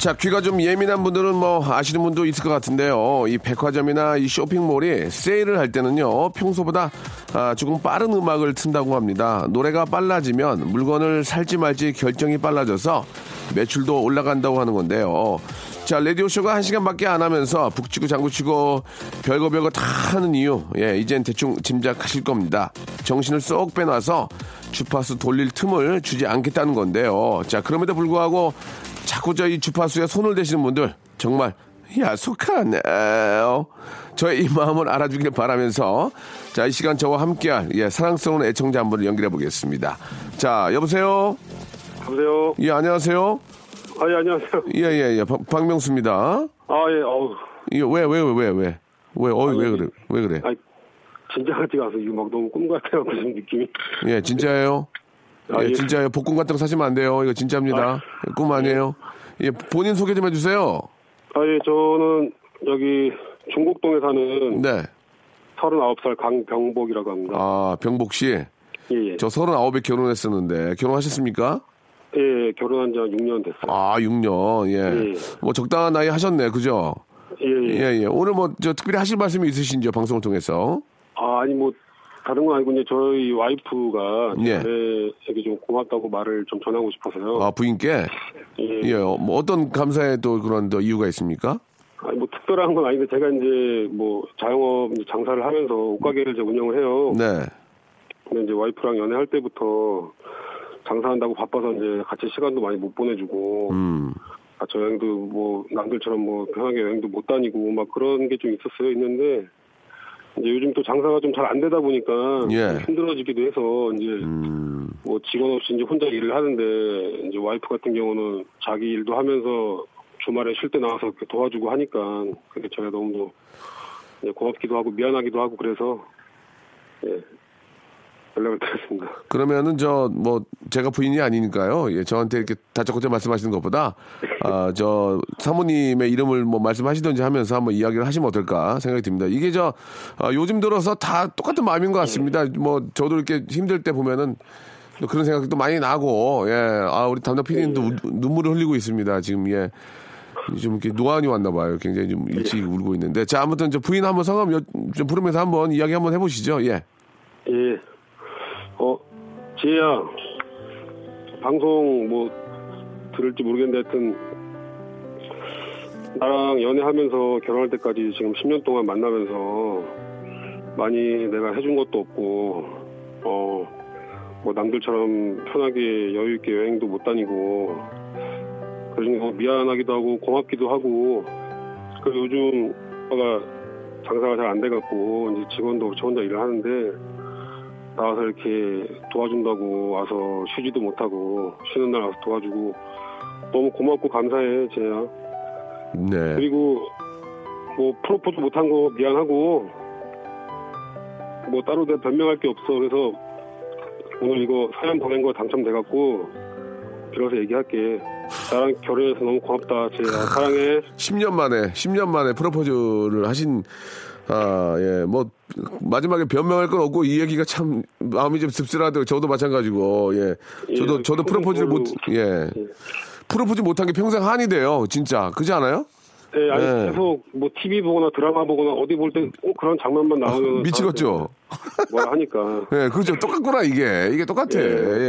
자, 귀가 좀 예민한 분들은 뭐 아시는 분도 있을 것 같은데요. 이 백화점이나 이 쇼핑몰이 세일을 할 때는요, 평소보다 아, 조금 빠른 음악을 튼다고 합니다. 노래가 빨라지면 물건을 살지 말지 결정이 빨라져서 매출도 올라간다고 하는 건데요. 자, 라디오쇼가 한 시간밖에 안 하면서 북치고 장구치고 별거 별거 다 하는 이유, 예, 이젠 대충 짐작하실 겁니다. 정신을 쏙 빼놔서 주파수 돌릴 틈을 주지 않겠다는 건데요. 자, 그럼에도 불구하고 자꾸 저희 주파수에 손을 대시는 분들 정말 야속하네요. 저의 이 마음을 알아주길 바라면서 자, 이 시간 저와 함께할 예, 사랑스러운 애청자 한 분을 연결해 보겠습니다. 자, 여보세요? 여보세요. 예, 안녕하세요? 아, 예, 안녕하세요. 예, 예, 예. 박- 박명수입니다. 아, 예, 어우. 예, 왜, 왜, 왜, 왜, 왜? 왜, 어이, 왜 아니, 그래? 왜 그래? 아, 진짜 같지가 않아서 이거 막 너무 꿈 같아요. 무슨 느낌이. 예, 진짜예요? 아, 예, 예. 진짜예요. 복권 같은 거 사시면 안 돼요. 이거 진짜입니다. 꿈 아니에요. 예, 본인 소개 좀 해주세요. 아, 예, 저는 여기 중곡동에 사는 네. 39살 강병복이라고 합니다. 아, 병복 씨. 예, 예. 저 39에 결혼했었는데, 결혼하셨습니까? 예, 예, 결혼한 지한 6년 됐어요. 아, 6년. 예. 예. 뭐 적당한 나이 하셨네. 그죠? 예, 예. 예, 예. 오늘 뭐, 저 특별히 하실 말씀이 있으신지요? 방송을 통해서. 아, 아니, 뭐, 다른 건 아니고, 이제 저희 와이프가 예. 저에게 좀 고맙다고 말을 좀 전하고 싶어서요. 아, 부인께? 예. 예. 어, 뭐 어떤 감사의 또 그런 또 이유가 있습니까? 아니, 뭐, 특별한 건 아닌데, 제가 이제 뭐, 자영업 이제 장사를 하면서 옷가게를 이제 운영을 해요. 네. 근데 이제 와이프랑 연애할 때부터 장사한다고 바빠서 이제 같이 시간도 많이 못 보내주고 음. 같이 여행도 뭐 남들처럼 뭐 편하게 여행도 못 다니고 막 그런 게 좀 있었어요 있는데 이제 요즘 또 장사가 좀 잘 안 되다 보니까 예. 좀 힘들어지기도 해서 이제 음. 뭐 직원 없이 이제 혼자 일을 하는데 이제 와이프 같은 경우는 자기 일도 하면서 주말에 쉴 때 나와서 도와주고 하니까 그게 제가 너무 고맙기도 하고 미안하기도 하고 그래서 예 연락을 드렸습니다. 그러면은 저 뭐 제가 부인이 아니니까요. 예, 저한테 이렇게 다짜고짜 말씀하시는 것보다 아 저 사모님의 이름을 뭐 말씀하시든지 하면서 한번 이야기를 하시면 어떨까 생각이 듭니다. 이게 저 아, 요즘 들어서 다 똑같은 마음인 것 같습니다. 뭐 저도 이렇게 힘들 때 보면은 또 그런 생각도 많이 나고 예, 아 우리 담당 PD님도 눈물을 흘리고 있습니다. 지금 예. 좀 이렇게 노안이 왔나 봐요. 굉장히 좀 일찍 울고 있는데. 자, 아무튼 저 부인 한번 성함 여- 좀 부르면서 한번 이야기 한번 해보시죠. 예. 예. 어, 지혜야. 방송 뭐 들을지 모르겠는데 하여튼 나랑 연애하면서 결혼할 때까지 지금 10년 동안 만나면서 많이 내가 해준 것도 없고 어 뭐 남들처럼 편하게 여유 있게 여행도 못 다니고 그러니까 미안하기도 하고 고맙기도 하고 그 요즘 오빠가 장사가 잘 안 돼갖고 이제 직원도 없이 혼자 일을 하는데 나와서 이렇게 도와준다고 와서 쉬지도 못하고 쉬는 날 와서 도와주고 너무 고맙고 감사해 쟤야. 네. 그리고 뭐 프로포즈 못한 거 미안하고 뭐 따로 내가 변명할 게 없어. 그래서 오늘 이거 사연 보낸 거 당첨돼 갖고 빌어서 얘기할게. 나랑 결혼해서 너무 고맙다 쟤야. 사랑해. 10년 만에 10년 만에 프로포즈를 하신 아, 예, 뭐, 마지막에 변명할 건 없고, 이 얘기가 참, 마음이 좀 씁쓸하대요. 저도 마찬가지고, 예. 저도, 예, 저도 프로포즈를 못, 그걸로- 예. 프로포즈 못한 게 평생 한이 돼요. 진짜. 그지 않아요? 예, 아니 예. 계속 뭐 TV 보거나 드라마 보거나 어디 볼때꼭 그런 장면만 나오면 미치겠죠. 뭐라 하니까. 예, 그렇죠. 똑같구나, 이게. 이게 똑같아. 예.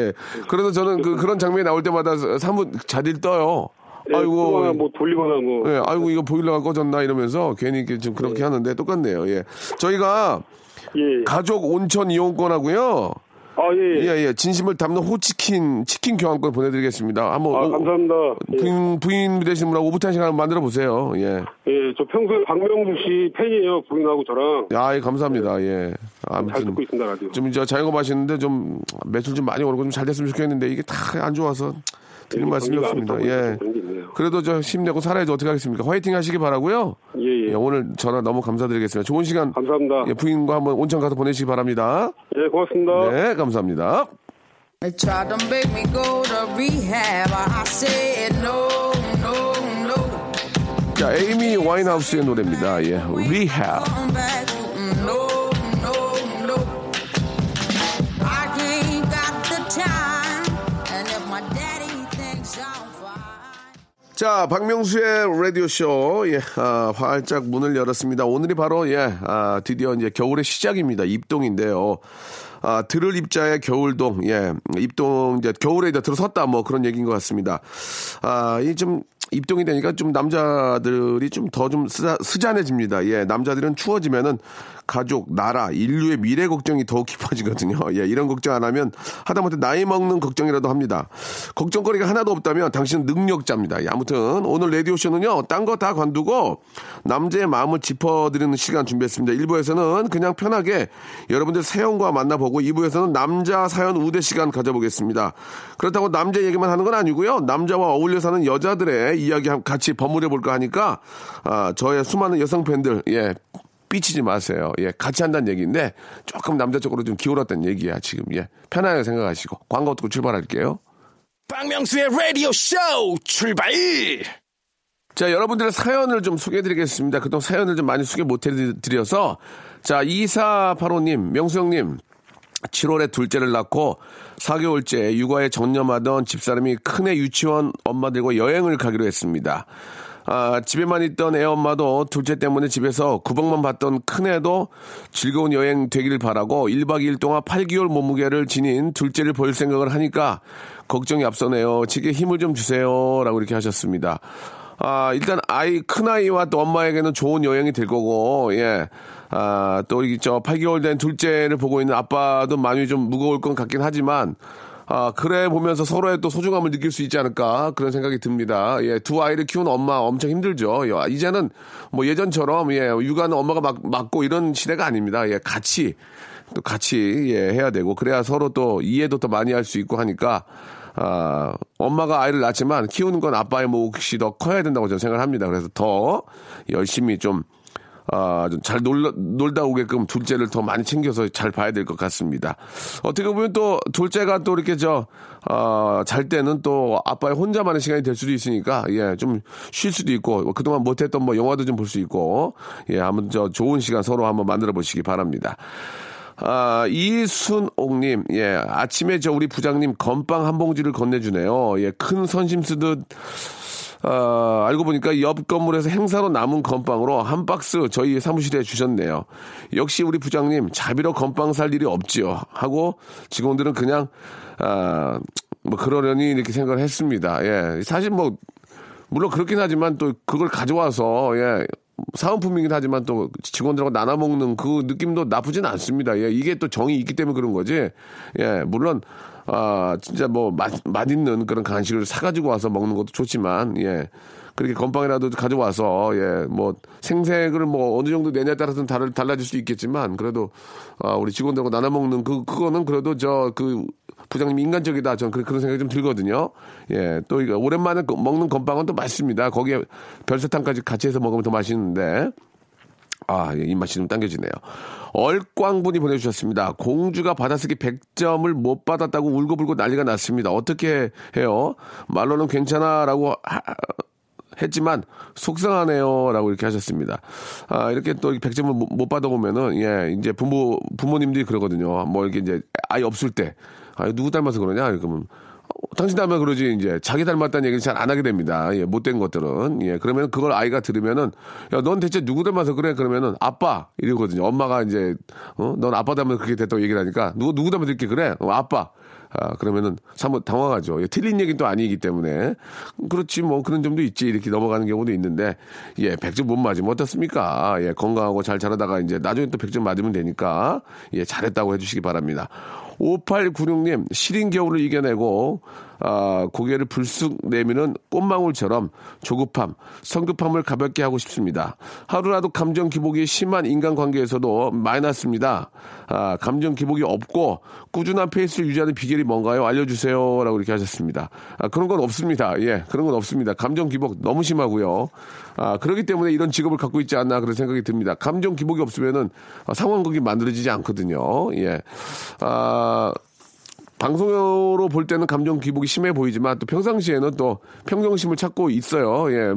예. 그래도 저는 그, 그런 장면이 나올 때마다 사뭇 자리를 떠요. 예, 아이고. 뭐 돌리거나 뭐. 예, 아이고, 이거 보일러가 꺼졌나 이러면서 괜히 좀 그렇게 하는데 똑같네요. 예. 저희가 예. 가족 온천 이용권하고요. 아 예. 예, 예. 진심을 담는 호치킨, 치킨 교환권 보내드리겠습니다. 한번. 아 오- 감사합니다. 예. 부인, 부인 되신 분하고 오붓한 시간 만들어 보세요. 예. 예, 저 평소에 박명수 씨 팬이에요. 부인하고 저랑 아, 예, 감사합니다. 예. 잘 아무튼. 듣고 있습니다 라디오. 좀 이제 자영업 하시는데 좀 매출 좀 많이 오르고 좀 잘 됐으면 좋겠는데 이게 다 안 좋아서 드릴 말씀이 경기가 없습니다. 예. 그래도 저 힘내고 살아야지 어떻게 하겠습니까? 화이팅 하시기 바라고요. 예, 예. 예, 오늘 전화 너무 감사드리겠습니다. 좋은 시간 감사합니다. 예, 부인과 한번 온천 가서 보내시기 바랍니다. 예, 고맙습니다. 네, 감사합니다. They tried to make me go to rehab. I said no, no, no. 자, 에이미 와인하우스의 노래입니다. 예, Rehab. 자, 박명수의 라디오쇼, 예, 아, 활짝 문을 열었습니다. 오늘이 바로, 예, 아, 드디어 이제 겨울의 시작입니다. 입동인데요. 아, 들을 입자의 겨울동, 예, 입동, 이제 겨울에 이제 들어섰다, 뭐 그런 얘기인 것 같습니다. 아, 이 좀, 입동이 되니까 좀 남자들이 좀 더좀 스잔해집니다. 예, 남자들은 추워지면은 가족, 나라, 인류의 미래 걱정이 더욱 깊어지거든요. 예, 이런 걱정 안 하면 하다못해 나이 먹는 걱정이라도 합니다. 걱정거리가 하나도 없다면 당신은 능력자입니다. 예, 아무튼 오늘 라디오쇼는요, 딴 거 다 관두고 남자의 마음을 짚어드리는 시간 준비했습니다. 1부에서는 그냥 편하게 여러분들 사연과 만나보고 2부에서는 남자 사연 우대 시간 가져보겠습니다. 그렇다고 남자 얘기만 하는 건 아니고요. 남자와 어울려 사는 여자들의 이야기 한- 같이 버무려 볼까 하니까 아, 저의 수많은 여성 팬들 예 삐치지 마세요. 예, 같이 한다는 얘기인데 조금 남자 쪽으로 좀 기울었다는 얘기야 지금. 예, 편하게 생각하시고 광고 듣고 출발할게요. 박명수의 라디오 쇼 출발! 자, 여러분들의 사연을 좀 소개해드리겠습니다. 그동안 사연을 좀 많이 소개 못해드려서 자, 2485님, 명수 형님. 7월에 둘째를 낳고 4개월째 육아에 전념하던 집사람이 큰애 유치원 엄마들과 여행을 가기로 했습니다. 아, 집에만 있던 애 엄마도 둘째 때문에 집에서 구박만 받던 큰애도 즐거운 여행 되기를 바라고 1박 2일 동안 8개월 몸무게를 지닌 둘째를 볼 생각을 하니까 걱정이 앞서네요. 지게 힘을 좀 주세요. 라고 이렇게 하셨습니다. 아, 일단 아이, 큰아이와 또 엄마에게는 좋은 여행이 될 거고, 예. 아, 또, 이, 저, 8개월 된 둘째를 보고 있는 아빠도 마음이 좀 무거울 것 같긴 하지만, 아, 그래 보면서 서로의 또 소중함을 느낄 수 있지 않을까 그런 생각이 듭니다. 예, 두 아이를 키우는 엄마 엄청 힘들죠. 예, 이제는 뭐 예전처럼 예, 육아는 엄마가 막, 맡고 이런 시대가 아닙니다. 예, 같이 또 같이 예, 해야 되고 그래야 서로 또 이해도 더 많이 할 수 있고 하니까 아, 엄마가 아이를 낳지만 키우는 건 아빠의 몫이 더 커야 된다고 저는 생각을 합니다. 그래서 더 열심히 좀 아, 좀잘 놀다, 놀다 오게끔 둘째를 더 많이 챙겨서 잘 봐야 될 것 같습니다. 어떻게 보면 또 둘째가 또 이렇게 저, 아, 잘 때는 또 아빠의 혼자만의 시간이 될 수도 있으니까, 예, 좀 쉴 수도 있고, 그동안 못했던 뭐 영화도 좀 볼 수 있고, 예, 한번 저 좋은 시간 서로 한번 만들어 보시기 바랍니다. 아, 이순옥님, 예, 아침에 저 우리 부장님 건빵 한 봉지를 건네주네요. 예, 큰 선심 쓰듯, 아, 알고 보니까 옆 건물에서 행사로 남은 건빵으로 한 박스 저희 사무실에 주셨네요. 역시 우리 부장님 자비로 건빵 살 일이 없지요. 하고 직원들은 그냥, 아, 뭐 그러려니 이렇게 생각을 했습니다. 예, 사실 뭐, 물론 그렇긴 하지만 또 그걸 가져와서, 예, 사은품이긴 하지만 또 직원들하고 나눠 먹는 그 느낌도 나쁘진 않습니다. 예, 이게 또 정이 있기 때문에 그런 거지. 예, 물론 아 진짜 뭐 맛, 맛있는 그런 간식을 사가지고 와서 먹는 것도 좋지만 예. 그렇게 건빵이라도 가져와서 예 뭐 생색을 뭐 어느 정도 내냐에 따라서는 다를 달라질 수 있겠지만 그래도 아 우리 직원들하고 나눠 먹는 그 그거는 그래도 저 그 부장님 인간적이다 저는 그런, 그런 생각이 좀 들거든요. 예, 또 이거 오랜만에 그 먹는 건빵은 또 맛있습니다. 거기에 별사탕까지 같이 해서 먹으면 더 맛있는데 아, 예, 입맛이 좀 당겨지네요. 얼꽝분이 보내주셨습니다. 공주가 받아쓰기 100점을 못 받았다고 울고불고 난리가 났습니다. 어떻게 해요? 말로는 괜찮아라고 하- 했지만 속상하네요. 라고 이렇게 하셨습니다. 아, 이렇게 또 100점을 못, 못 받아보면은, 예, 이제 부모, 부모님들이 그러거든요. 뭐 이렇게 이제 아이 없을 때, 아, 누구 닮아서 그러냐? 그러면, 당신 닮아 그러지 이제. 자기 닮았다는 얘기는 잘 안 하게 됩니다. 예, 못된 것들은. 예 그러면 그걸 아이가 들으면은 야 넌 대체 누구 닮아서 그래? 그러면은 아빠 이러거든요. 엄마가 이제 어 넌 아빠 닮아서 그렇게 됐다고 얘기를 하니까 누구 누구 닮아서 이렇게 그래? 어, 아빠 아, 그러면은 사뭇 당황하죠. 예, 틀린 얘기는 또 아니기 때문에. 그렇지, 뭐, 그런 점도 있지. 이렇게 넘어가는 경우도 있는데, 예, 100점 못 맞으면 어떻습니까? 예, 건강하고 잘 자라다가 이제 나중에 또 100점 맞으면 되니까, 예, 잘했다고 해주시기 바랍니다. 5896님, 시린 겨울을 이겨내고, 아, 고개를 불쑥 내미는 꽃망울처럼 조급함, 성급함을 가볍게 하고 싶습니다. 하루라도 감정 기복이 심한 인간관계에서도 마이너스입니다. 아, 감정 기복이 없고 꾸준한 페이스를 유지하는 비결이 뭔가요? 알려주세요. 라고 이렇게 하셨습니다. 아, 그런 건 없습니다. 예, 그런 건 없습니다. 감정 기복 너무 심하고요. 아, 그렇기 때문에 이런 직업을 갖고 있지 않나 그런 생각이 듭니다. 감정 기복이 없으면은 아, 상황극이 만들어지지 않거든요. 예. 아, 방송으로 볼 때는 감정 기복이 심해 보이지만 또 평상시에는 또 평정심을 찾고 있어요. 예.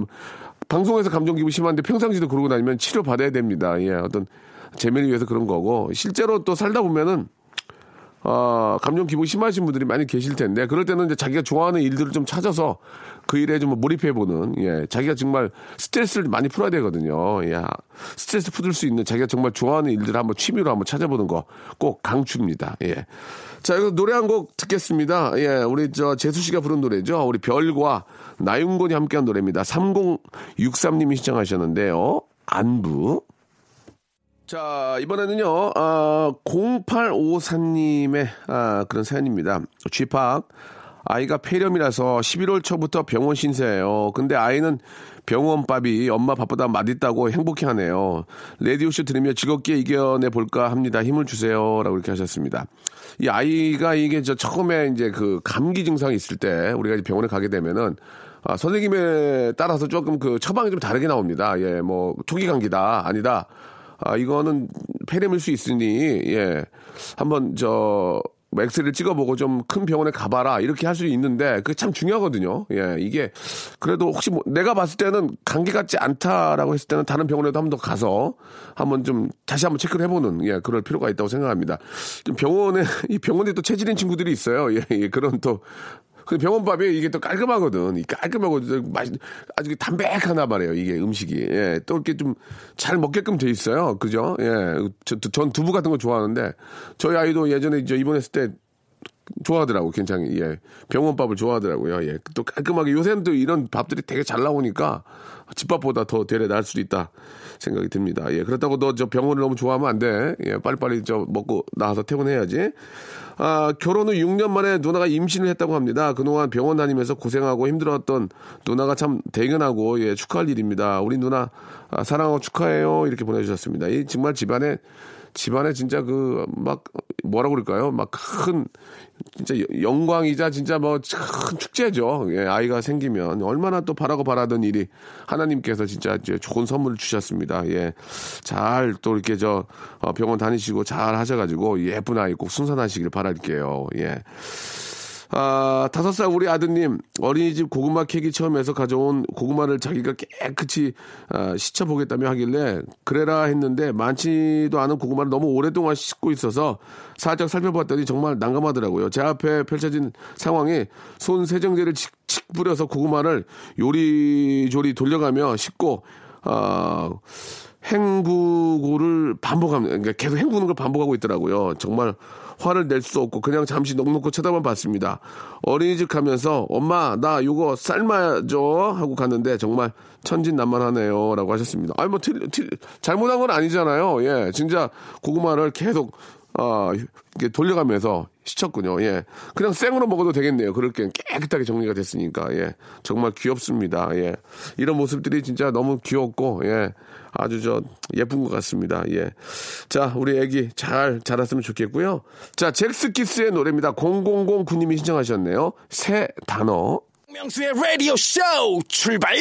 방송에서 감정 기복이 심한데 평상시도 그러고 다니면 치료 받아야 됩니다. 예. 어떤 재미를 위해서 그런 거고 실제로 또 살다 보면은 어, 감정 기복이 심하신 분들이 많이 계실 텐데, 그럴 때는 이제 자기가 좋아하는 일들을 좀 찾아서 그 일에 좀 몰입해보는, 예, 자기가 정말 스트레스를 많이 풀어야 되거든요. 예, 스트레스 풀수 있는 자기가 정말 좋아하는 일들을 한번 취미로 한번 찾아보는 거 꼭 강추입니다. 예. 자, 이거 노래 한 곡 듣겠습니다. 예, 우리 저 재수 씨가 부른 노래죠. 우리 별과 나윤곤이 함께한 노래입니다. 3063님이 시청하셨는데요. 안부. 자, 이번에는요, 아, 0854님의 아, 그런 사연입니다. 쥐팍. 아이가 폐렴이라서 11월 초부터 병원 신세예요. 근데 아이는 병원밥이 엄마 밥보다 맛있다고 행복해 하네요. 레디오쇼 들으며 즐겁게 이겨내 볼까 합니다. 힘을 주세요. 라고 이렇게 하셨습니다. 이 아이가 이게 저 처음에 이제 그 감기 증상이 있을 때 우리가 이제 병원에 가게 되면은 아, 선생님에 따라서 조금 그 처방이 좀 다르게 나옵니다. 예, 뭐 초기 감기다 아니다. 아, 이거는 폐렴일 수 있으니, 예. 한번, 저, 뭐 엑스레이를 찍어보고 좀 큰 병원에 가봐라. 이렇게 할 수 있는데, 그게 참 중요하거든요. 예, 이게, 그래도 혹시 뭐, 내가 봤을 때는 감기 같지 않다라고 했을 때는 다른 병원에도 한 번 더 가서 한번 좀 다시 한번 체크를 해보는, 예, 그럴 필요가 있다고 생각합니다. 좀 병원에, 이 병원에 또 체질인 친구들이 있어요. 예, 예, 그런 또, 그 병원밥이 이게 또 깔끔하거든. 이 깔끔하고 맛 아주 담백하나 말이에요. 이게 음식이. 예. 또 이렇게 좀 잘 먹게끔 돼 있어요. 그죠? 예. 저, 전 두부 같은 거 좋아하는데 저희 아이도 예전에 이제 입원했을 때 좋아하더라고 굉장히 예. 병원밥을 좋아하더라고요 예. 또 깔끔하게 요새는 또 이런 밥들이 되게 잘 나오니까 집밥보다 더 되레 나을 수도 있다 생각이 듭니다. 예 그렇다고 너 저 병원을 너무 좋아하면 안돼예 빨리빨리 저 먹고 나와서 퇴근해야지. 아 결혼 후 6년 만에 누나가 임신을 했다고 합니다. 그동안 병원 다니면서 고생하고 힘들었던 누나가 참 대견하고 예 축하할 일입니다. 우리 누나 아, 사랑하고 축하해요. 이렇게 보내주셨습니다. 이 정말 집안에 집안에 진짜 그 막 뭐라 그럴까요? 막 큰 진짜 영광이자 진짜 뭐 큰 축제죠. 예, 아이가 생기면 얼마나 또 바라고 바라던 일이 하나님께서 진짜 이제 좋은 선물을 주셨습니다. 예, 잘 또 이렇게 저 어, 병원 다니시고 잘 하셔가지고 예쁜 아이 꼭 순산하시길 바랄게요. 예. 아, 다섯 살 우리 아드님 어린이집 고구마 캐기 해서 가져온 고구마를 자기가 깨끗이 아, 씻어보겠다며 하길래 그래라 했는데 많지도 않은 고구마를 너무 오랫동안 씻고 있어서 살짝 살펴봤더니 정말 난감하더라고요. 제 앞에 펼쳐진 상황이 손 세정제를 칙칙 뿌려서 고구마를 요리조리 돌려가며 씻고 아, 헹구고를 반복하면 그러니까 계속 헹구는 걸 반복하고 있더라고요. 정말 화를 낼 수 없고 그냥 잠시 넋놓고 쳐다만 봤습니다. 어린이집 가면서 엄마 나 요거 삶아줘 하고 갔는데 정말 천진난만하네요 라고 하셨습니다. 아니 뭐 틀, 틀, 잘못한 건 아니잖아요. 예, 진짜 고구마를 계속 어, 이렇게 돌려가면서 시쳤군요. 예. 그냥 생으로 먹어도 되겠네요. 그렇게 깨끗하게 정리가 됐으니까. 예. 정말 귀엽습니다. 예. 이런 모습들이 진짜 너무 귀엽고, 예. 아주 저 예쁜 것 같습니다. 예. 자, 우리 애기 잘 자랐으면 좋겠고요. 자, 잭스키스의 노래입니다. 0009님이 신청하셨네요. 새 단어. 명수의 라디오 쇼 출발!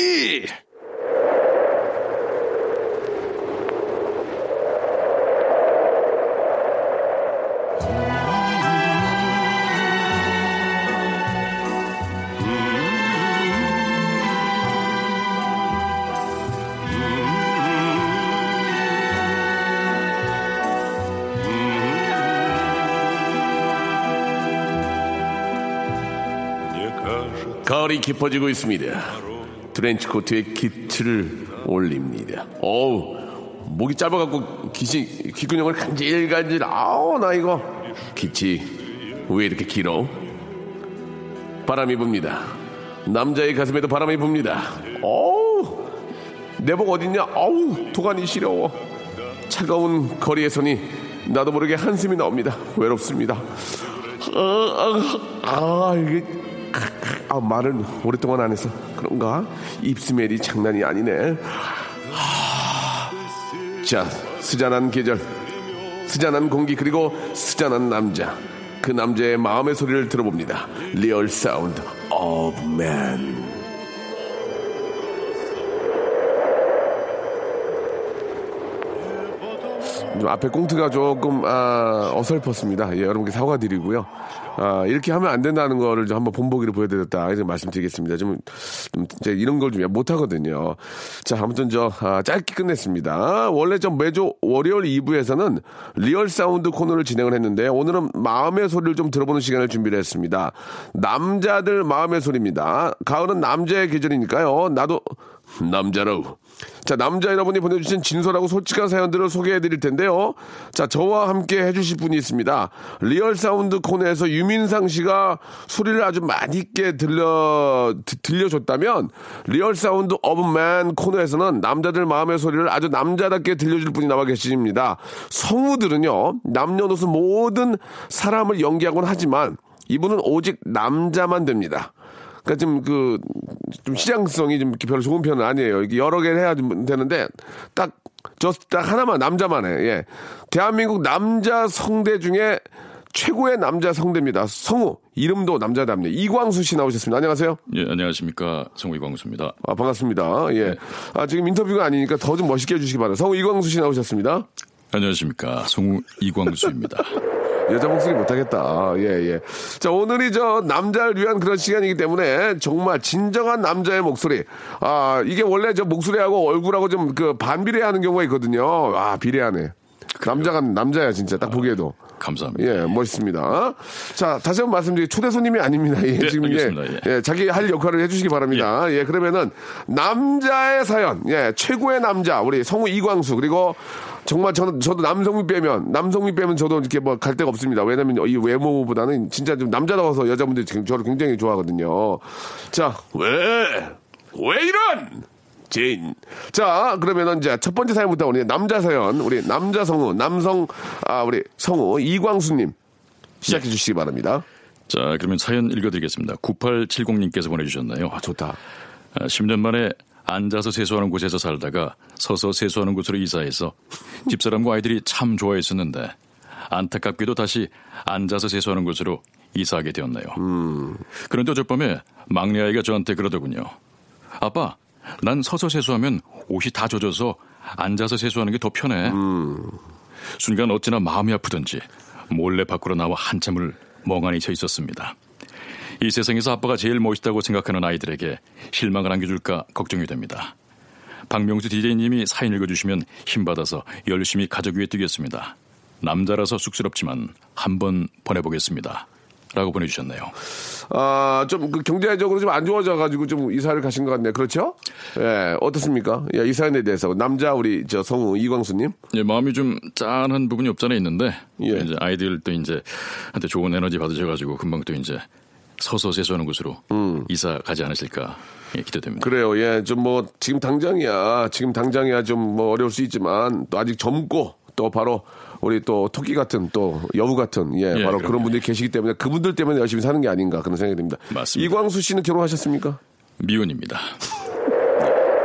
가을이 깊어지고 있습니다. 트렌치 코트에 기틀을 올립니다. 어우, 목이 짧아갖고 기시, 귓근육을 간질간질, 아우, 나 이거. 기치, 왜 이렇게 길어? 바람이 붑니다. 남자의 가슴에도 바람이 붑니다. 어우, 내복 어딨냐? 어우, 도가니 시려워. 차가운 거리에서니 나도 모르게 한숨이 나옵니다. 외롭습니다. 아, 아, 아, 이게 아, 말을 오랫동안 안 해서 그런가? 입smell이 장난이 아니네. 하, 자, 스잔한 계절, 스잔한 공기 그리고 스잔한 남자. 그 남자의 마음의 소리를 들어봅니다. real sound of man. 좀 앞에 꽁트가 조금 아, 어설펐습니다. 예, 여러분께 사과드리고요. 아, 이렇게 하면 안 된다는 거를 좀 한번 본보기로 보여드렸다. 이렇게 말씀드리겠습니다. 좀, 좀 이런 걸 좀 못하거든요. 자, 아무튼 저 아, 짧게 끝냈습니다. 원래 좀 매주 월요일 2부에서는 real sound 코너를 진행을 했는데 오늘은 마음의 소리를 좀 들어보는 시간을 준비를 했습니다. 남자들 마음의 소리입니다. 가을은 남자의 계절이니까요. 나도 남자로. 자, 남자 여러분이 보내주신 진솔하고 솔직한 사연들을 소개해 드릴 텐데요. 자, 저와 함께 해주실 분이 있습니다. real sound 코너에서 유민상 씨가 소리를 아주 맛있게 들려, 드- 들려줬다면, real sound of man 코너에서는 남자들 마음의 소리를 아주 남자답게 들려줄 분이 나와 계십니다. 성우들은요, 남녀노소 모든 사람을 연기하곤 하지만, 이분은 오직 남자만 됩니다. 그러니까 좀그좀 시장성이 좀 별로 좋은 편은 아니에요. 이게 여러 개를 해야 좀 되는데 딱저딱 하나만 남자만 해. 예. 대한민국 남자 성대 중에 최고의 남자 성대입니다. 성우 이름도 남자답네. 이광수 씨 나오셨습니다. 안녕하세요. 예, 안녕하십니까. 성우 이광수입니다. 아 반갑습니다. 예. 아 지금 인터뷰가 아니니까 더 좀 멋있게 해주시기 바랍니다. 성우 이광수 씨 나오셨습니다. 안녕하십니까. 성우 이광수입니다. 여자 목소리 못하겠다. 예, 예. 자, 오늘이 저 남자를 위한 그런 시간이기 때문에 정말 진정한 남자의 목소리. 아, 이게 원래 저 목소리하고 얼굴하고 좀 그 반비례하는 경우가 있거든요. 아, 비례하네. 남자가 남자야, 진짜. 딱 보기에도. 감사합니다. 예, 멋있습니다. 자, 다시 한번 말씀드리면 초대 손님이 아닙니다. 예, 네, 지금 알겠습니다. 예, 예. 예, 자기 할 역할을 해주시기 바랍니다. 예. 그러면은 남자의 사연, 예, 최고의 남자 우리 성우 이광수 그리고 정말 저는 저도 남성미 빼면 남성미 빼면 저도 이렇게 뭐 갈 데가 없습니다. 왜냐면 이 외모보다는 진짜 좀 남자다워서 여자분들이 지금 저를 굉장히 좋아하거든요. 자, 왜? 왜 이런? 제인. 자, 그러면은 이제 첫 번째 사연부터 우리 남자 사연, 우리 남자 성우, 남성, 아, 우리 성우 이광수님 시작해 주시기 바랍니다. 자, 그러면 사연 읽어드리겠습니다. 9870님께서 보내주셨나요? 아, 좋다. 아, 10년 만에 앉아서 세수하는 곳에서 살다가 서서 세수하는 곳으로 이사해서 집사람과 아이들이 참 좋아했었는데 안타깝게도 다시 앉아서 세수하는 곳으로 이사하게 되었네요. 그런데 어젯밤에 막내 아이가 저한테 그러더군요. 아빠, 난 서서 세수하면 옷이 다 젖어서 앉아서 세수하는 게 더 편해. 순간 어찌나 마음이 아프던지 몰래 밖으로 나와 한참을 멍하니 서 있었습니다. 이 세상에서 아빠가 제일 멋있다고 생각하는 아이들에게 실망을 안겨줄까 걱정이 됩니다. 박명수 DJ님이 사연 읽어주시면 힘받아서 열심히 가족 위에 뛰겠습니다. 남자라서 쑥스럽지만 한번 보내보겠습니다. 라고 보내주셨네요. 아, 좀 그 경제적으로 좀 안 좋아져가지고 좀 이사를 가신 것 같네요. 그렇죠? 예, 어떻습니까? 예, 이 사연에 대해서. 남자 우리 저 성우 이광수님. 예, 마음이 좀 짠한 부분이 없잖아 있는데 예. 이제 아이들도 이제 한테 좋은 에너지 받으셔가지고 금방 또 이제 서서 세수하는 곳으로 이사 가지 않으실까 예, 기대됩니다. 그래요. 예, 좀 뭐 지금 당장이야. 지금 당장이야 좀 뭐 어려울 수 있지만 또 아직 젊고 또 바로 우리 또 토끼 같은 또 여우 같은 예, 예, 바로 그럼요. 그런 분들이 계시기 때문에 그분들 때문에 열심히 사는 게 아닌가 그런 생각이 듭니다. 맞습니다. 이광수 씨는 결혼하셨습니까? 미혼입니다.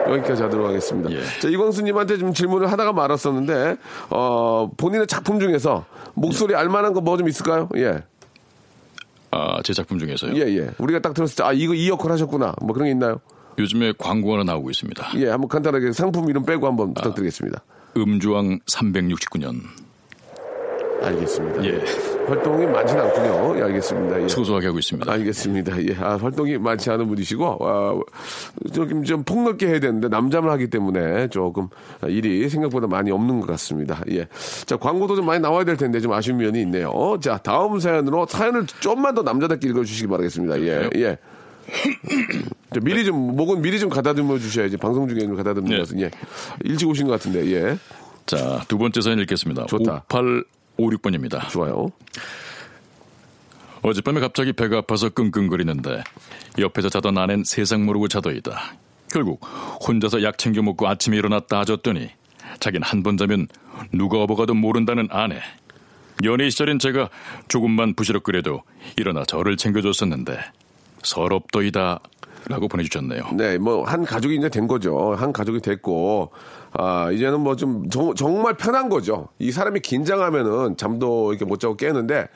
여기까지 하도록 하겠습니다. 예. 자, 이광수님한테 좀 질문을 하다가 말았었는데, 어, 본인의 작품 중에서 목소리 알만한 거 뭐 좀 있을까요? 예. 아, 제 작품 중에서요. 예, 예. 우리가 딱 들었을 때, 아, 이거 이 역할 하셨구나. 뭐 그런 게 있나요? 요즘에 광고 하나 나오고 있습니다. 예, 한번 간단하게 상품 이름 빼고 한번 부탁드리겠습니다. 음주왕 369년. 알겠습니다. 예. 활동이 많지는 않군요. 예, 알겠습니다. 예. 소소하게 하고 있습니다. 알겠습니다. 예. 아, 활동이 많지 않은 분이시고, 아, 조금 좀 폭넓게 해야 되는데, 남자만 하기 때문에 조금 일이 생각보다 많이 없는 것 같습니다. 예. 자, 광고도 좀 많이 나와야 될 텐데, 좀 아쉬운 면이 있네요. 자, 다음 사연으로 사연을 좀만 더 남자답게 읽어주시기 바라겠습니다. 예. 예. 저 미리 좀 목은 미리 좀 가다듬어 주셔야지 방송 중에 좀 가다듬는 네. 것은 예 일찍 오신 것 같은데 예 자, 두 번째 사연 읽겠습니다. 좋다. 5856번입니다. 좋아요. 어젯밤에 갑자기 배가 아파서 끙끙거리는데 옆에서 자던 아낸 세상 모르고 자더이다. 결국 혼자서 약 챙겨 먹고 아침에 일어나 따졌더니 자긴 한 번 자면 누가 업어가도 모른다는 아내. 연애 시절엔 제가 조금만 부시럭거려도 일어나 저를 챙겨줬었는데 서럽더이다 라고 보내주셨네요. 네, 뭐 한 가족이 이제 된 거죠. 한 가족이 됐고 아 이제는 뭐 좀 정말 편한 거죠. 이 사람이 긴장하면은 잠도 이렇게 못 자고 깨는데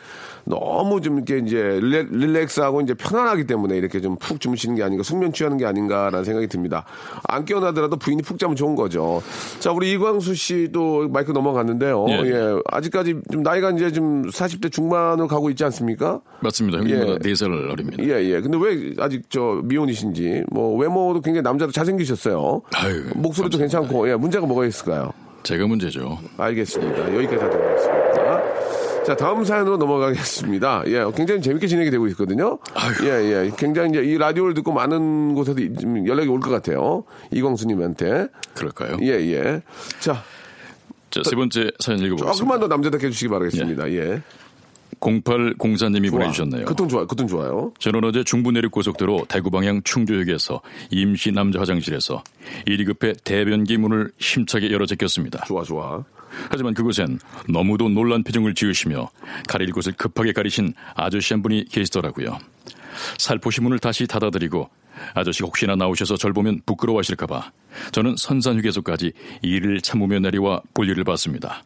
너무 좀 이렇게 이제 릴렉, 릴렉스하고 이제 편안하기 때문에 이렇게 좀 푹 주무시는 게 아닌가, 숙면 취하는 게 아닌가라는 생각이 듭니다. 안 깨어나더라도 부인이 푹 자면 좋은 거죠. 자, 우리 이광수 씨도 마이크 넘어갔는데요. 예. 예, 아직까지 좀 나이가 이제 좀 40대 중반으로 가고 있지 않습니까? 맞습니다. 형님보다 예. 네살 어립니다. 예, 예. 근데 왜 아직 저 미혼이신지, 뭐 외모도 굉장히 남자로 잘생기셨어요. 아유, 목소리도 감사합니다. 괜찮고, 예, 문제가 뭐가 있을까요? 제가 문제죠. 알겠습니다. 여기까지 하도록 하겠습니다. 자, 다음 사연으로 넘어가겠습니다. 예, 굉장히 재밌게 진행이 되고 있거든요. 예, 예. 굉장히 이제 이 라디오를 듣고 많은 곳에서 좀 연락이 올 것 같아요. 이광수님한테. 그럴까요? 예, 예. 자, 자, 세 번째 사연 읽어보겠습니다. 조금만 더 남자답게 해주시기 바라겠습니다. 예. 0804님이 좋아. 보내주셨네요. 그통 좋아요. 그통 좋아요. 저는 어제 중부 내륙 고속도로 대구 방향 충주역에서 임시 남자 화장실에서 일이 급해 대변기 문을 힘차게 열어 제꼈습니다. 좋아, 좋아. 하지만 그곳엔 너무도 놀란 표정을 지으시며 가릴 곳을 급하게 가리신 아저씨 한 분이 계시더라고요. 살포시 문을 다시 닫아드리고 아저씨가 혹시나 나오셔서 절 보면 부끄러워하실까봐 저는 선산휴게소까지 일을 참으며 내려와 볼일을 봤습니다.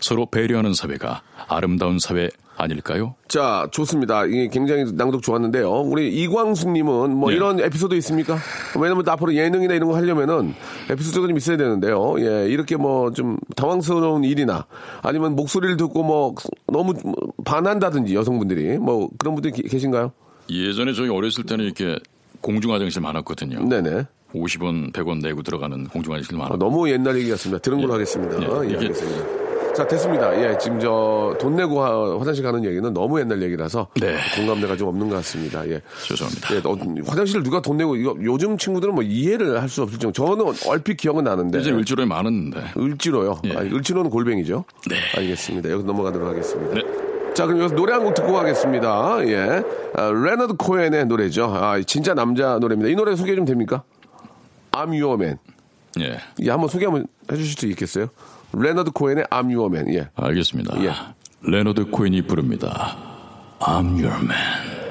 서로 배려하는 사회가 아름다운 사회 아닐까요? 자, 좋습니다. 이게 굉장히 낭독 좋았는데요. 우리 이광숙님은 뭐 예. 이런 에피소드 있습니까? 왜냐면 앞으로 예능이나 이런 거 하려면은 에피소드가 좀 있어야 되는데요. 예, 이렇게 뭐 좀 당황스러운 일이나 아니면 목소리를 듣고 뭐 너무 반한다든지 여성분들이 뭐 그런 분들이 기- 계신가요? 예전에 저희 어렸을 때는 이렇게 공중 화장실 많았거든요. 네네. 50원, 100원 내고 들어가는 공중 화장실 아, 많았고 너무 옛날 얘기 같습니다. 들은 걸로 예. 하겠습니다. 예, 예, 알겠습니다. 자, 됐습니다. 예, 지금 저 돈 내고 화, 화장실 가는 얘기는 너무 옛날 얘기라서 네. 공감대가 좀 없는 것 같습니다. 예. 죄송합니다. 예, 어, 화장실을 누가 돈 내고 이거 요즘 친구들은 뭐 이해를 할 수 없을 정도. 저는 얼핏 기억은 나는데. 예전에 을지로에 많았는데 을지로요. 예. 아니, 을지로는 골뱅이죠. 네. 알겠습니다. 여기 넘어가도록 하겠습니다. 네. 자, 그럼 여기서 노래 한 곡 듣고 가겠습니다. 예. 아, 레너드 코엔의 노래죠. 아, 진짜 남자 노래입니다. 이 노래 소개 좀 됩니까? I'm Your Man. 예, 예, 한번 소개 한번 해주실 수 있겠어요? 레너드 코엔의 I'm Your Man. 예. 알겠습니다. 예. 레너드 코엔이 부릅니다. I'm your man.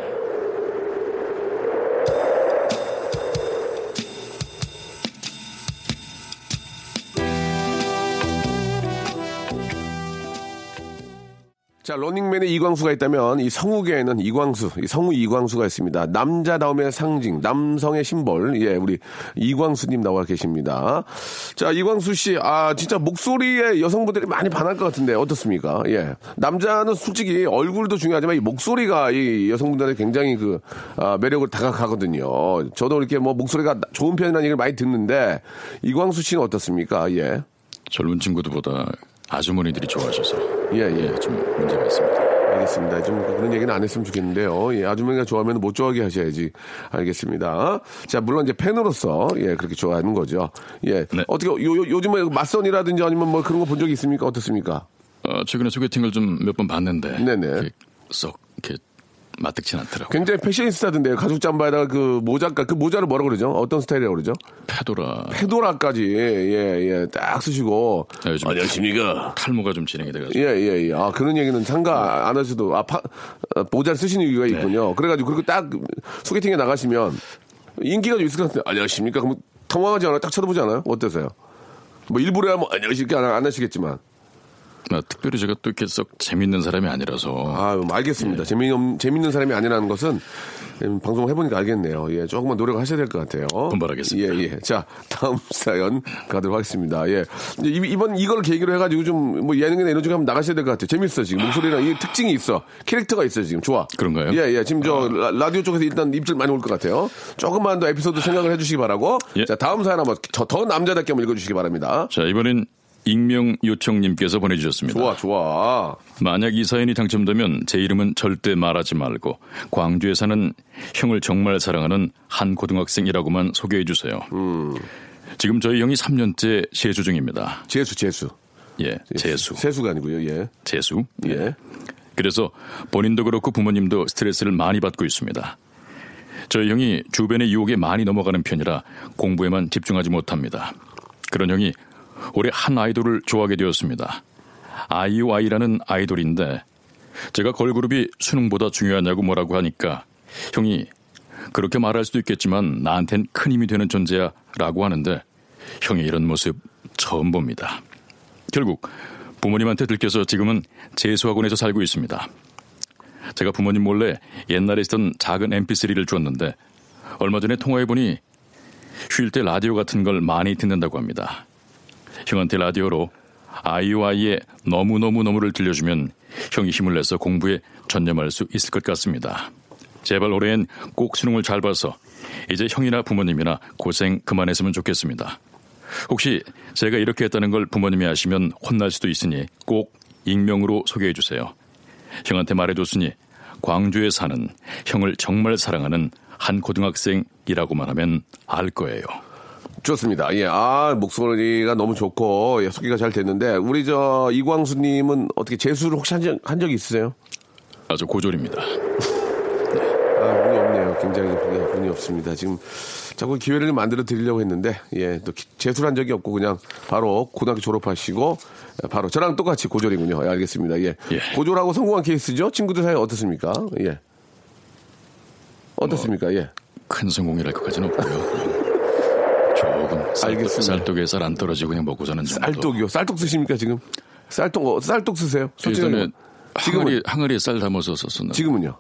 자, 런닝맨에 이광수가 있다면 이 성우계에는 이광수, 이 성우 이광수가 있습니다. 남자다움의 상징, 남성의 심벌. 예, 우리 이광수님 나와 계십니다. 자, 이광수 씨, 아, 진짜 목소리에 여성분들이 많이 반할 것 같은데 어떻습니까? 예. 남자는 솔직히 얼굴도 중요하지만 이 목소리가 이 여성분들의 굉장히 그, 아, 매력을 다가가거든요. 저도 이렇게 뭐 목소리가 좋은 편이라는 얘기를 많이 듣는데 이광수 씨는 어떻습니까? 예. 젊은 친구들보다 아주머니들이 좋아하셔서 예, 예. 예, 좀 문제가 있습니다. 알겠습니다. 좀 그런 얘기는 안 했으면 좋겠는데요. 예, 아주머니가 좋아하면 못 좋아하게 하셔야지. 알겠습니다. 자, 물론 이제 팬으로서 예, 그렇게 좋아하는 거죠. 예. 네. 어떻게 요, 요, 요즘에 맞선이라든지 아니면 뭐 그런 거 본 적이 있습니까? 어떻습니까? 어, 최근에 소개팅을 좀 몇 번 봤는데 네네. 이렇게 썩 이렇게 마뜩진 않더라고요. 굉장히 패셔니스타던데요. 가죽 잠바에다가 그 모자까 그 모자를 뭐라 그러죠? 어떤 스타일이라고 그러죠? 페도라 페도라까지 예, 예, 딱 쓰시고 네, 요즘 안녕하십니까? 탈모가 좀 진행이 돼가지고 예, 예, 예. 아, 그런 얘기는 상가 안 하셔도, 아, 파, 어, 모자를 쓰시는 이유가 네. 있군요. 그래가지고, 그렇게 딱 소개팅에 나가시면 인기가 좀 있을 것 같아요. 안녕하십니까? 그럼 당황하지 않아요? 딱 쳐다보지 않아요? 어떠세요? 뭐, 일부러 하면 안녕하십니까? 안, 안 하시겠지만. 아, 특별히 제가 또 이렇게 썩 재밌는 사람이 아니라서 아, 뭐 알겠습니다. 재미없, 재밌는 사람이 아니라는 것은 음, 방송을 해보니까 알겠네요. 예, 조금만 노력을 하셔야 될 것 같아요. 분발하겠습니다. 예, 예. 자, 다음 사연 가도록 하겠습니다. 예. 이번 이걸 계기로 해가지고 좀 뭐 예능이나 이런 쪽에 한번 나가셔야 될 것 같아요. 재밌어, 지금. 목소리랑 이 특징이 있어. 캐릭터가 있어, 지금. 좋아. 그런가요? 예, 예. 지금 저 라, 디오 쪽에서 일단 입질 많이 올 것 같아요. 조금만 더 에피소드 생각을 해주시기 바라고. 예. 자, 다음 사연 한번 더, 더 남자답게 한번 읽어주시기 바랍니다. 자 이번엔 익명 요청님께서 보내주셨습니다. 좋아, 좋아. 만약 이 사연이 당첨되면 제 이름은 절대 말하지 말고 광주에 사는 형을 정말 사랑하는 한 고등학생이라고만 소개해 주세요. 지금 저희 형이 3년째 재수 중입니다. 재수, 재수. 예, 재수. 세수가 아니고요, 예. 재수. 예. 그래서 본인도 그렇고 부모님도 스트레스를 많이 받고 있습니다. 저희 형이 주변의 유혹에 많이 넘어가는 편이라 공부에만 집중하지 못합니다. 그런 형이 올해 한 아이돌을 좋아하게 되었습니다. 아이오아이라는 아이돌인데 제가 걸그룹이 수능보다 중요하냐고 뭐라고 하니까 형이 그렇게 말할 수도 있겠지만 나한텐 큰 힘이 되는 존재야 라고 하는데 형의 이런 모습 처음 봅니다. 결국 부모님한테 들켜서 지금은 재수학원에서 살고 있습니다. 제가 부모님 몰래 옛날에 쓰던 작은 mp3를 줬는데 얼마 전에 통화해보니 쉴 때 라디오 같은 걸 많이 듣는다고 합니다. 형한테 라디오로 아이오아이의 너무너무너무를 들려주면 형이 힘을 내서 공부에 전념할 수 있을 것 같습니다. 제발 올해엔 꼭 수능을 잘 봐서 이제 형이나 부모님이나 고생 그만했으면 좋겠습니다. 혹시 제가 이렇게 했다는 걸 부모님이 아시면 혼날 수도 있으니 꼭 익명으로 소개해 주세요. 형한테 말해줬으니 광주에 사는 형을 정말 사랑하는 한 고등학생이라고만 하면 알 거예요. 좋습니다. 예, 아, 목소리가 너무 좋고, 예, 소개가 잘 됐는데, 우리 저, 이광수님은 어떻게 재수를 혹시 한, 적, 한 적이 있으세요? 아주 고졸입니다. 아, 운이 없네요. 굉장히 운이, 운이 없습니다. 지금 자꾸 기회를 만들어 드리려고 했는데, 예, 또 기- 재수를 한 적이 없고, 그냥 바로 고등학교 졸업하시고, 예, 바로 저랑 똑같이 고졸이군요. 예, 알겠습니다. 예. 예. 고졸하고 성공한 케이스죠? 친구들 사이 어떻습니까? 예. 어떻습니까? 예. 큰 성공이랄 것까지는 없고요. 조금 쌀떡, 알겠습니다. 쌀떡에 쌀안 떨어지고 그냥 먹고 사는 정도. 쌀떡이요. 쌀떡 쓰십니까, 지금? 쌀떡, 어, 쌀떡 쓰세요? 솔직하게. 예전에 지금은, 항아리, 항아리에 쌀 담아서 썼었는데 지금은요?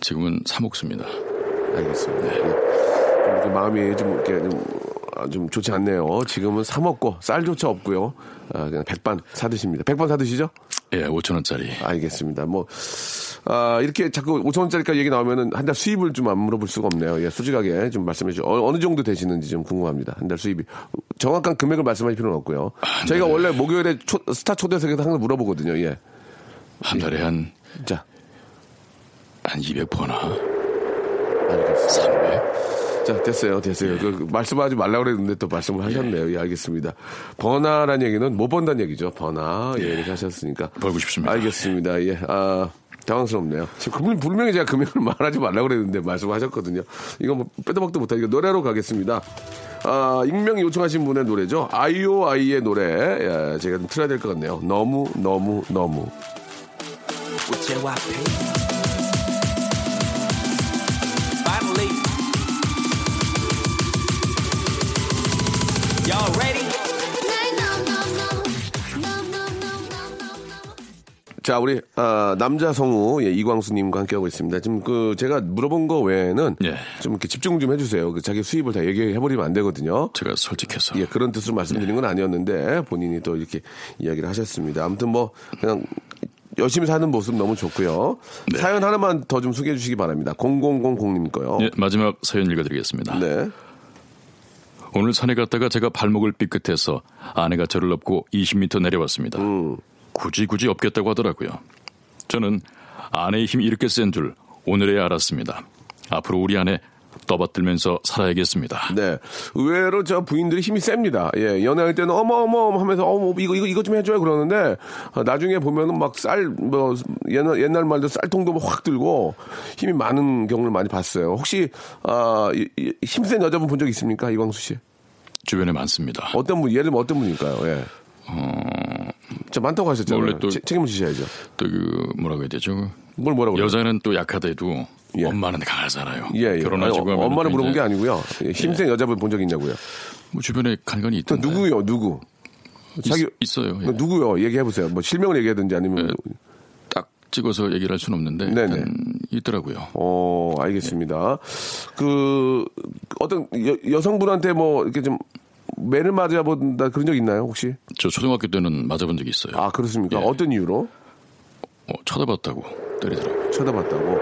지금은 사 먹습니다. 알겠습니다. 예. 좀 이렇게 마음이 좀 이렇게 좀, 아, 좀 좋지 않네요. 지금은 사 먹고 쌀조차 없고요. 아, 그냥 백반 사 드십니다. 백반 사 드시죠? 예, 5천 원짜리. 알겠습니다. 뭐, 아, 이렇게 자꾸 5천 원짜리까지 얘기 나오면은 한 달 수입을 좀 안 물어볼 수가 없네요. 예, 솔직하게 좀 말씀해 주시죠. 어, 느 정도 되시는지 좀 궁금합니다. 한 달 수입이. 정확한 금액을 말씀하실 필요는 없고요. 저희가 원래 목요일에 초- 스타 초대석에서 항상 물어보거든요. 예. 한 달에 한, 자, 한 200버나, 알겠습니다. 300? 자, 됐어요, 됐어요. 그, 말씀하지 말라고 그랬는데 또 말씀을 하셨네요. 예, 알겠습니다. 번화라는 얘기는 못 번다는 얘기죠. 번화. 예, 이렇게 하셨으니까. 벌고 싶습니다. 알겠습니다. 예, 아, 당황스럽네요. 지금 분명- 분명히 제가 금액을 말하지 말라고 그랬는데 말씀하셨거든요. 이거 뭐 빼도 박도 못하니까 노래로 가겠습니다. 아, 익명 요청하신 분의 노래죠. 아이오아이의 노래. 예, 제가 좀 틀어야 될 것 같네요. 너무, 너무, 너무. 자, 우리 아, 남자 성우 예, 이광수님과 함께하고 있습니다. 지금 그 제가 물어본 거 외에는 예. 좀 이렇게 집중 좀 해주세요. 그 자기 수입을 다 얘기해버리면 안 되거든요. 제가 솔직해서. 예, 그런 뜻으로 말씀드린 건 아니었는데 본인이 또 이렇게 이야기를 하셨습니다. 아무튼 뭐 그냥 열심히 사는 모습 너무 좋고요. 네. 사연 하나만 더 좀 소개해 주시기 바랍니다. 0000님 거요. 예, 마지막 사연 읽어드리겠습니다. 네. 오늘 산에 갔다가 제가 발목을 삐끗해서 아내가 저를 업고 20m 내려왔습니다. 굳이 굳이 업겠다고 하더라고요. 저는 아내의 힘이 이렇게 센 줄 오늘에야 알았습니다. 앞으로 우리 아내 떠받들면서 살아야겠습니다. 네. 의외로 저 부인들이 힘이 셉니다. 예. 연애할 때는 어머어머 하면서 어머 이거 이거 이거 좀 해줘요 그러는데 어, 나중에 보면은 막 쌀 뭐 옛날 옛날 말도 쌀통도 뭐확 들고 힘이 많은 경우를 많이 봤어요. 혹시 아 힘센 여자분 본 적 있습니까 이광수 씨? 주변에 많습니다. 어떤 분 예를 들면 어떤 분일까요? 예. 저 많다고 하셨잖아요. 원래 또- 체- 책임을 지셔야죠. 또 그 뭐라고 해야 되죠? 뭘 뭐라고? 여자는 또 약하대도 예. 엄마는 강하잖아요. 예, 예. 결혼하시고 아니, 하면 엄마를 또 물어본 게 아니고요. 예, 힘센 여자분 본 적 있냐고요. 뭐 주변에 간간이 또 있던데. 누구요? 누구? 자기 있, 어요 예. 그 누구요? 얘기해 보세요. 뭐 실명을 얘기하든지 아니면 네. 딱 찍어서 얘기를 할 수는 없는데 네네. 있더라고요. 어, 알겠습니다. 그, 어떤 여, 성분한테 뭐 이렇게 좀 매를 맞아본다 그런 적 있나요, 혹시? 저 초등학교 때는 맞아본 적이 있어요. 아, 그렇습니까? 예. 어떤 이유로? 어, 쳐다봤다고 때리더라고요. 쳐다봤다고?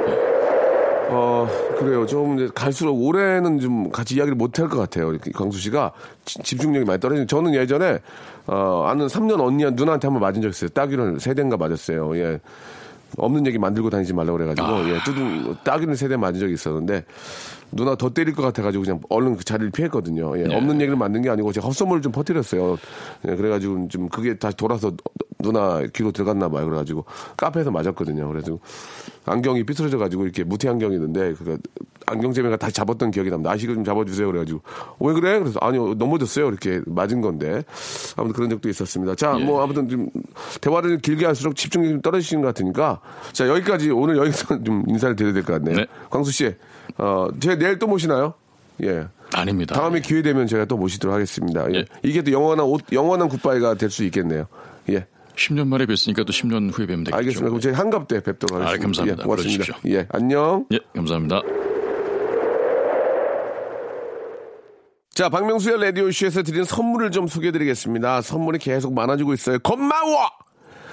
어, 그래요. 좀 이제 갈수록 올해는 좀 같이 이야기를 못 할 것 같아요. 광수 씨가 지- 집중력이 많이 떨어지는. 저는 예전에 어, 아는 3년 언니 누나한테 한번 맞은 적 있어요. 따귀를 세 대인가 맞았어요. 예. 없는 얘기 만들고 다니지 말라고 그래가지고 예, 뚜둥 따귀를 세대 맞은 적이 있었는데 누나 더 때릴 것 같아가지고 그냥 얼른 그 자리를 피했거든요. 예, 없는 얘기를 만든 게 아니고 제가 헛소문을 좀 퍼뜨렸어요. 예, 그래가지고 좀 그게 다시 돌아서 누나 귀로 들어갔나 봐요. 그래가지고 카페에서 맞았거든요. 그래서 안경이 삐뚤어져가지고 이렇게 무태 안경이 있는데 그 안경제매가 다시 잡았던 기억이 납니다. 아시고 좀 잡아주세요. 그래가지고 왜 그래? 그래서 아니요 넘어졌어요. 이렇게 맞은 건데 아무튼 그런 적도 있었습니다. 자, 뭐 아무튼 좀 대화를 길게 할수록 집중력이 좀 떨어지시는 것 같으니까 자 여기까지 오늘 여기서 좀 인사를 드려야 될 것 같네요. 네. 광수 씨, 어, 제가 내일 또 모시나요? 예. 아닙니다. 다음에 기회 되면 제가 또 모시도록 하겠습니다. 예. 예. 이게 또 영원한 옷, 영원한 굿바이가 될 수 있겠네요. 예. 10년 만에 뵀으니까 또 10년 후에 뵈면 되겠죠. 알겠습니다. 그럼 제가 한갑 때 뵙도록 하겠습니다. 아, 감사합니다. 예, 고맙습니다. 예, 안녕. 예, 감사합니다. 자, 박명수의 라디오쇼에서 드린 선물을 좀 소개해드리겠습니다. 선물이 계속 많아지고 있어요. 고마워!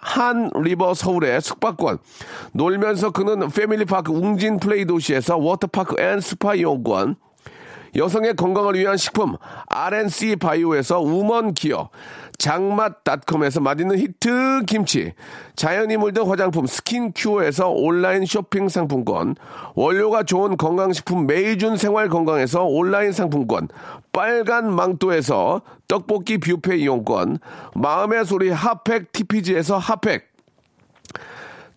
한 리버 서울의 숙박권, 놀면서 그는 패밀리파크 웅진 플레이 도시에서 워터파크 and 스파 이용권, 여성의 건강을 위한 식품 RNC 바이오에서 우먼 기어 장맛닷컴에서 맛있는 히트 김치 자연이 물든 화장품 스킨큐어에서 온라인 쇼핑 상품권 원료가 좋은 건강식품 메이준 생활건강에서 온라인 상품권 빨간 망토에서 떡볶이 뷔페 이용권 마음의 소리 핫팩 TPG에서 핫팩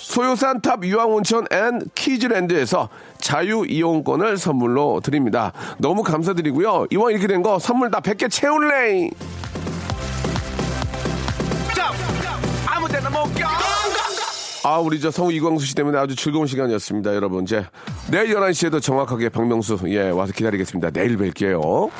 소요산 탑 유황온천 앤 키즈랜드에서 자유이용권을 선물로 드립니다. 너무 감사드리고요. 이왕 이렇게 된 거 선물 다 100개 채울래! 아, 우리 저 성우 이광수 씨 때문에 아주 즐거운 시간이었습니다, 여러분. 이제 내일 11시에도 정확하게 박명수, 예, 와서 기다리겠습니다. 내일 뵐게요.